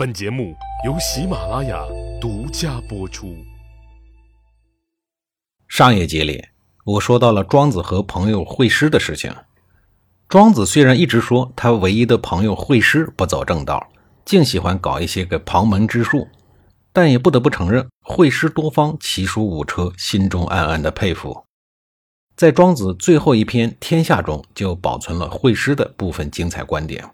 本节目由喜马拉雅独家播出。上一节里，我说到了庄子和朋友会师的事情。庄子虽然一直说他唯一的朋友会师不走正道，净喜欢搞一些个旁门之术，但也不得不承认，会师多方，奇书五车，心中暗暗的佩服。在庄子最后一篇《天下》中，就保存了会师的部分精彩观点。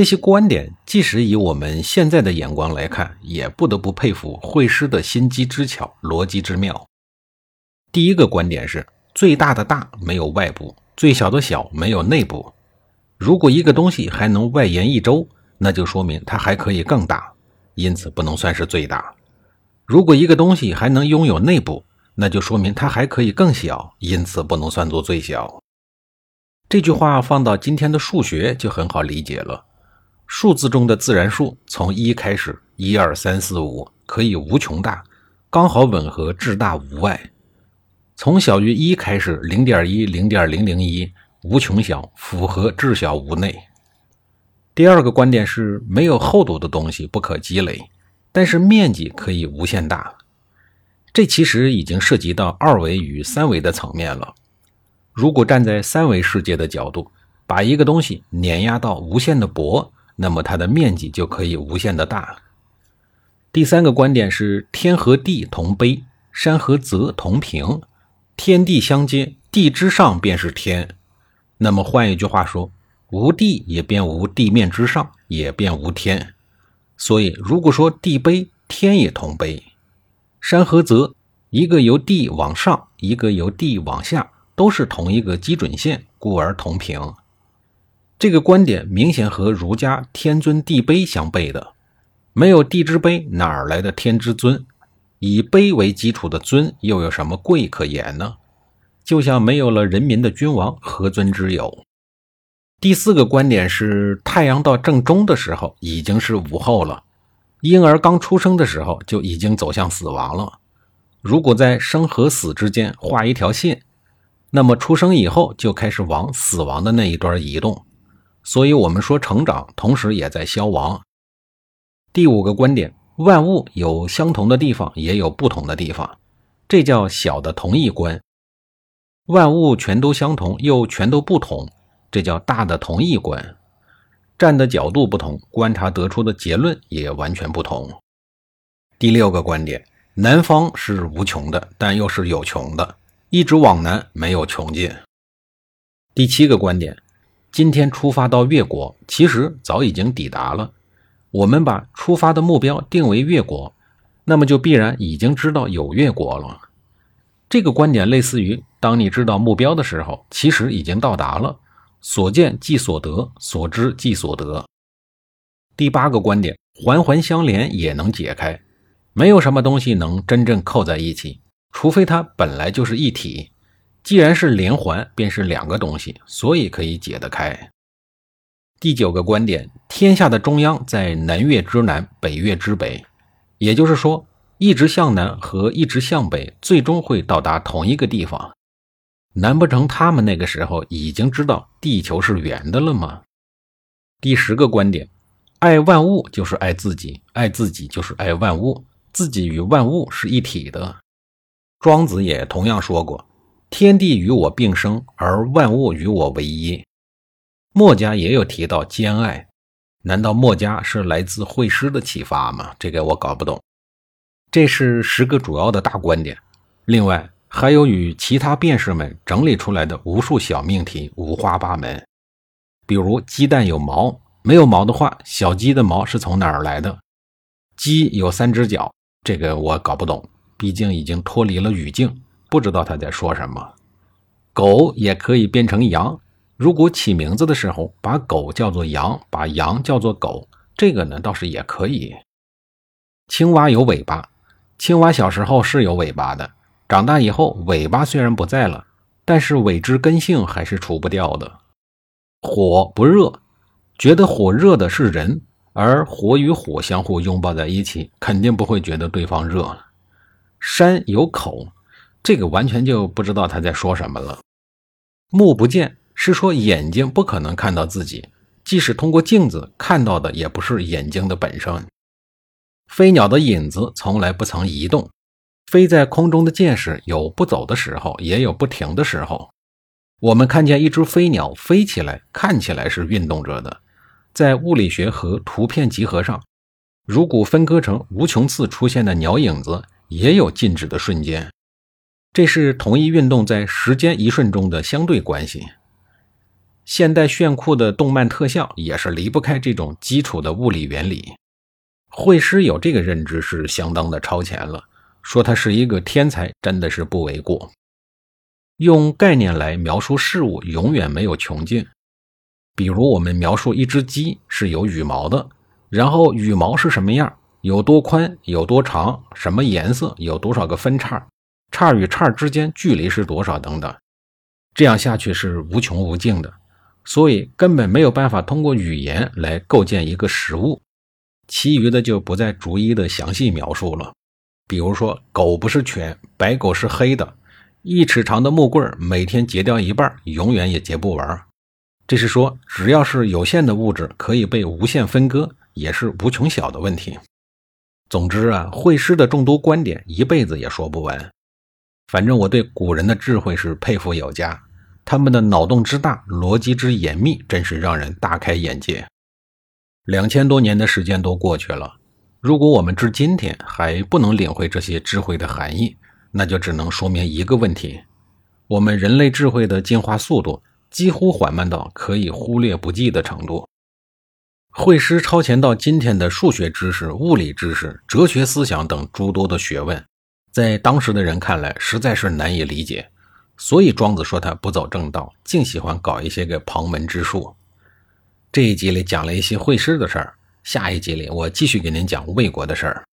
这些观点，即使以我们现在的眼光来看，也不得不佩服会师的心机之巧、逻辑之妙。第一个观点是：最大的大没有外部，最小的小没有内部。如果一个东西还能外延一周，那就说明它还可以更大，因此不能算是最大。如果一个东西还能拥有内部，那就说明它还可以更小，因此不能算作最小。这句话放到今天的数学就很好理解了。数字中的自然数从一开始，一二三四五可以无穷大，刚好吻合至大无外；从小于一开始，零点一、零点零零一无穷小，符合至小无内。第二个观点是，没有厚度的东西不可积累，但是面积可以无限大。这其实已经涉及到二维与三维的层面了。如果站在三维世界的角度，把一个东西碾压到无限的薄。那么它的面积就可以无限的大。第三个观点是天和地同卑，山和泽同平，天地相接，地之上便是天。那么换一句话说，无地也便无地面之上，也便无天。所以如果说地卑，天也同卑。山和泽，一个由地往上，一个由地往下，都是同一个基准线，故而同平。这个观点明显和儒家“天尊地卑”相悖的。没有地之卑，哪儿来的天之尊？以卑为基础的尊，又有什么贵可言呢？就像没有了人民的君王，何尊之有？第四个观点是：太阳到正中的时候已经是午后了，婴儿刚出生的时候就已经走向死亡了。如果在生和死之间画一条线，那么出生以后就开始往死亡的那一端移动。所以，我们说成长，同时也在消亡。第五个观点：万物有相同的地方，也有不同的地方，这叫小的同一观；万物全都相同，又全都不同，这叫大的同一观。站的角度不同，观察得出的结论也完全不同。第六个观点：南方是无穷的，但又是有穷的，一直往南，没有穷尽。第七个观点。今天出发到越国，其实早已经抵达了。我们把出发的目标定为越国，那么就必然已经知道有越国了。这个观点类似于，当你知道目标的时候，其实已经到达了。所见即所得，所知即所得。第八个观点，环环相连也能解开，没有什么东西能真正扣在一起，除非它本来就是一体。既然是连环，便是两个东西，所以可以解得开。第九个观点：天下的中央在南岳之南，北岳之北，也就是说，一直向南和一直向北，最终会到达同一个地方。难不成他们那个时候已经知道地球是圆的了吗？第十个观点：爱万物就是爱自己，爱自己就是爱万物，自己与万物是一体的。庄子也同样说过。天地与我并生，而万物与我为一。墨家也有提到兼爱，难道墨家是来自会师的启发吗？这个我搞不懂。这是十个主要的大观点，另外还有与其他辩士们整理出来的无数小命题，五花八门。比如鸡蛋有毛，没有毛的话，小鸡的毛是从哪儿来的？鸡有三只脚，这个我搞不懂，毕竟已经脱离了语境。不知道他在说什么。狗也可以变成羊，如果起名字的时候把狗叫做羊，把羊叫做狗，这个呢倒是也可以。青蛙有尾巴，青蛙小时候是有尾巴的，长大以后尾巴虽然不在了，但是尾之根性还是除不掉的。火不热，觉得火热的是人，而火与火相互拥抱在一起，肯定不会觉得对方热了。山有口。这个完全就不知道他在说什么了。目不见是说眼睛不可能看到自己，即使通过镜子看到的，也不是眼睛的本身。飞鸟的影子从来不曾移动，飞在空中的箭矢有不走的时候，也有不停的时候。我们看见一只飞鸟飞起来，看起来是运动着的。在物理学和图片集合上，如果分割成无穷次出现的鸟影子，也有静止的瞬间。这是同一运动在时间一瞬中的相对关系。现代炫酷的动漫特效也是离不开这种基础的物理原理。会师有这个认知是相当的超前了，说他是一个天才，真的是不为过。用概念来描述事物，永远没有穷尽。比如，我们描述一只鸡是有羽毛的，然后羽毛是什么样，有多宽，有多长，什么颜色，有多少个分叉，叉与叉之间距离是多少等等。这样下去是无穷无尽的，所以根本没有办法通过语言来构建一个实物。其余的就不再逐一的详细描述了。比如说，狗不是犬，白狗是黑的。一尺长的木棍每天截掉一半，永远也截不完。这是说，只要是有限的物质，可以被无限分割，也是无穷小的问题。总之啊，会师的众多观点，一辈子也说不完。反正我对古人的智慧是佩服有加，他们的脑洞之大，逻辑之严密，真是让人大开眼界。两千多年的时间都过去了，如果我们至今天还不能领会这些智慧的含义，那就只能说明一个问题：我们人类智慧的进化速度几乎缓慢到可以忽略不计的程度。会师超前到今天的数学知识、物理知识、哲学思想等诸多的学问，在当时的人看来实在是难以理解。所以庄子说他不走正道，净喜欢搞一些个旁门之术。这一集里讲了一些会师的事儿，下一集里我继续给您讲魏国的事儿。